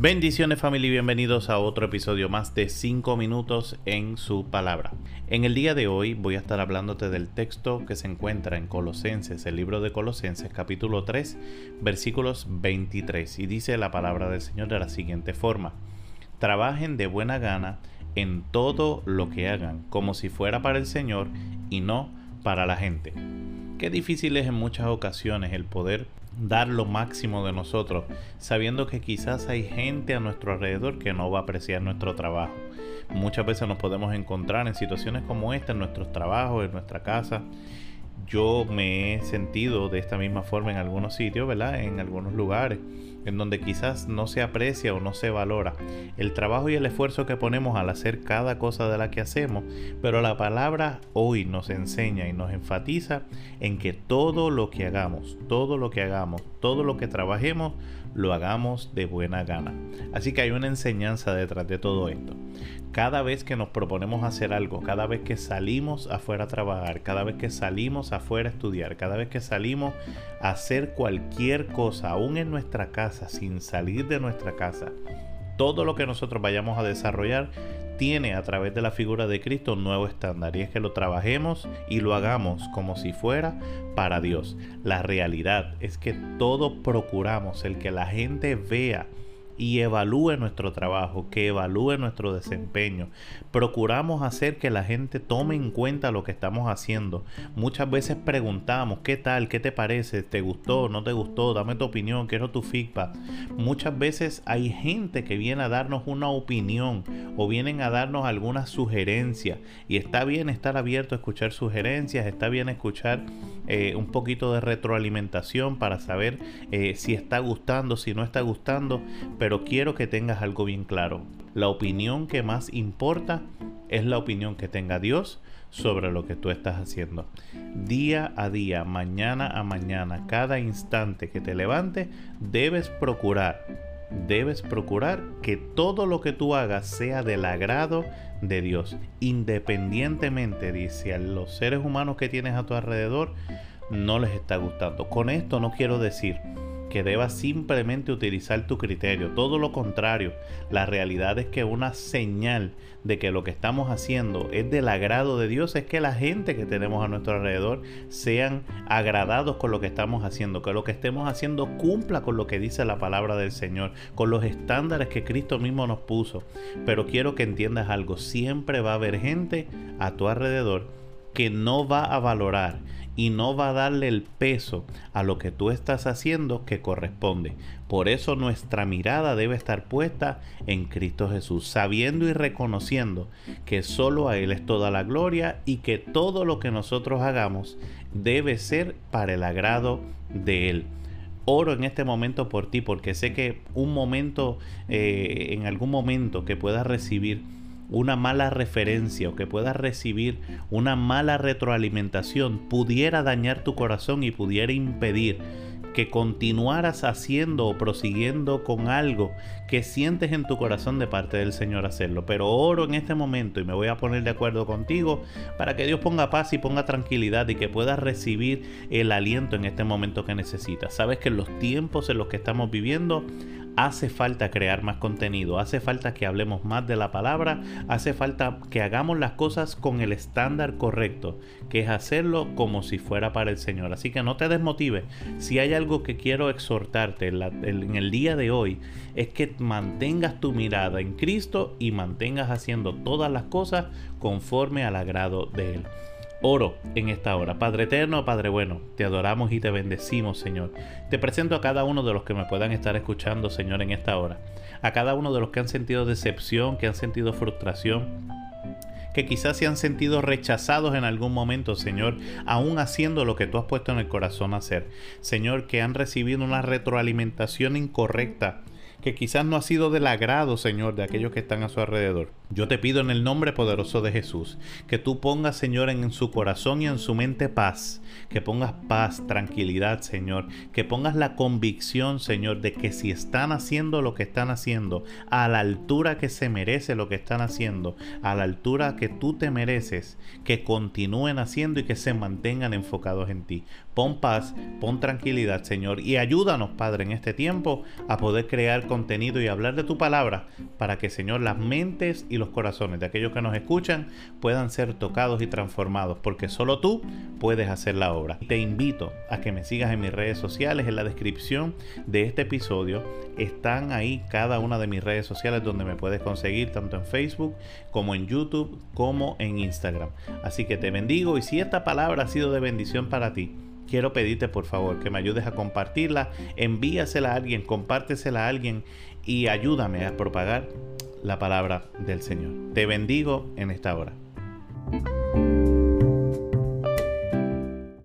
Bendiciones familia y bienvenidos a otro episodio más de 5 minutos en su palabra. En el día de hoy voy a estar hablándote del texto que se encuentra en Colosenses, el libro de Colosenses capítulo 3 versículos 23 y dice la palabra del Señor de la siguiente forma. Trabajen de buena gana en todo lo que hagan, como si fuera para el Señor y no para la gente. Qué difícil es en muchas ocasiones el poder dar lo máximo de nosotros, sabiendo que quizás hay gente a nuestro alrededor que no va a apreciar nuestro trabajo. Muchas veces nos podemos encontrar en situaciones como esta, en nuestros trabajos, en nuestra casa. Yo me he sentido de esta misma forma en algunos sitios, ¿verdad? En algunos lugares en donde quizás no se aprecia o no se valora el trabajo y el esfuerzo que ponemos al hacer cada cosa de la que hacemos, pero la palabra hoy nos enseña y nos enfatiza en que todo lo que hagamos, todo lo que hagamos, todo lo que trabajemos, lo hagamos de buena gana. Así que hay una enseñanza detrás de todo esto. Cada vez que nos proponemos hacer algo, cada vez que salimos afuera a trabajar, cada vez que salimos afuera a estudiar, cada vez que salimos a hacer cualquier cosa, aún en nuestra casa, sin salir de nuestra casa, todo lo que nosotros vayamos a desarrollar tiene a través de la figura de Cristo un nuevo estándar y es que lo trabajemos y lo hagamos como si fuera para Dios. La realidad es que todo procuramos el que la gente vea y evalúe nuestro trabajo, que evalúe nuestro desempeño. Procuramos hacer que la gente tome en cuenta lo que estamos haciendo. Muchas veces preguntamos, ¿qué tal? ¿Qué te parece? ¿Te gustó? ¿No te gustó? Dame tu opinión, quiero tu feedback. Muchas veces hay gente que viene a darnos una opinión o vienen a darnos alguna sugerencia y está bien estar abierto a escuchar sugerencias, está bien escuchar eh, un poquito de retroalimentación para saber eh, si está gustando, si no está gustando, pero quiero que tengas algo bien claro. La opinión que más importa es la opinión que tenga Dios sobre lo que tú estás haciendo. Día a día, mañana a mañana, cada instante que te levantes, debes procurar, debes procurar que todo lo que tú hagas sea del agrado de Dios, independientemente de si a los seres humanos que tienes a tu alrededor no les está gustando. Con esto no quiero decir que debas simplemente utilizar tu criterio. Todo lo contrario, la realidad es que una señal de que lo que estamos haciendo es del agrado de Dios es que la gente que tenemos a nuestro alrededor sean agradados con lo que estamos haciendo, que lo que estemos haciendo cumpla con lo que dice la palabra del Señor, con los estándares que Cristo mismo nos puso. Pero quiero que entiendas algo, siempre va a haber gente a tu alrededor que no va a valorar y no va a darle el peso a lo que tú estás haciendo que corresponde. Por eso nuestra mirada debe estar puesta en Cristo Jesús, sabiendo y reconociendo que solo a Él es toda la gloria y que todo lo que nosotros hagamos debe ser para el agrado de Él oro en este momento por ti porque sé que un momento, eh, en algún momento que puedas recibir una mala referencia o que puedas recibir una mala retroalimentación pudiera dañar tu corazón y pudiera impedir que continuaras haciendo o prosiguiendo con algo que sientes en tu corazón de parte del Señor hacerlo. Pero oro en este momento y me voy a poner de acuerdo contigo para que Dios ponga paz y ponga tranquilidad y que puedas recibir el aliento en este momento que necesitas. Sabes que en los tiempos en los que estamos viviendo hace falta crear más contenido, hace falta que hablemos más de la palabra, hace falta que hagamos las cosas con el estándar correcto, que es hacerlo como si fuera para el Señor. Así que no te desmotives. Si hay algo que quiero exhortarte en, el día de hoy, es que mantengas tu mirada en Cristo y mantengas haciendo todas las cosas conforme al agrado de Él. Oro en esta hora. Padre eterno, Padre bueno, te adoramos y te bendecimos, Señor. Te presento a cada uno de los que me puedan estar escuchando, Señor, en esta hora. A cada uno de los que han sentido decepción, que han sentido frustración, que quizás se han sentido rechazados en algún momento, Señor, aún haciendo lo que tú has puesto en el corazón hacer. Señor, que han recibido una retroalimentación incorrecta que quizás no ha sido del agrado, Señor, de aquellos que están a su alrededor. Yo te pido en el nombre poderoso de Jesús que tú pongas, Señor, en su corazón y en su mente paz, que pongas paz, tranquilidad, Señor, que pongas la convicción, Señor, de que si están haciendo lo que están haciendo, a la altura que se merece lo que están haciendo, a la altura que tú te mereces, que continúen haciendo y que se mantengan enfocados en ti. Pon paz, pon tranquilidad, Señor, y ayúdanos, Padre, en este tiempo a poder crear contenido y hablar de tu palabra para que, Señor, las mentes y los corazones de aquellos que nos escuchan puedan ser tocados y transformados, porque solo tú puedes hacer la obra. Te invito a que me sigas en mis redes sociales, en la descripción de este episodio están ahí cada una de mis redes sociales donde me puedes conseguir tanto en Facebook como en YouTube como en Instagram. Así que te bendigo y si esta palabra ha sido de bendición para ti, quiero pedirte por favor que me ayudes a compartirla, envíasela a alguien, compártesela a alguien y ayúdame a propagar la palabra del Señor. Te bendigo en esta hora.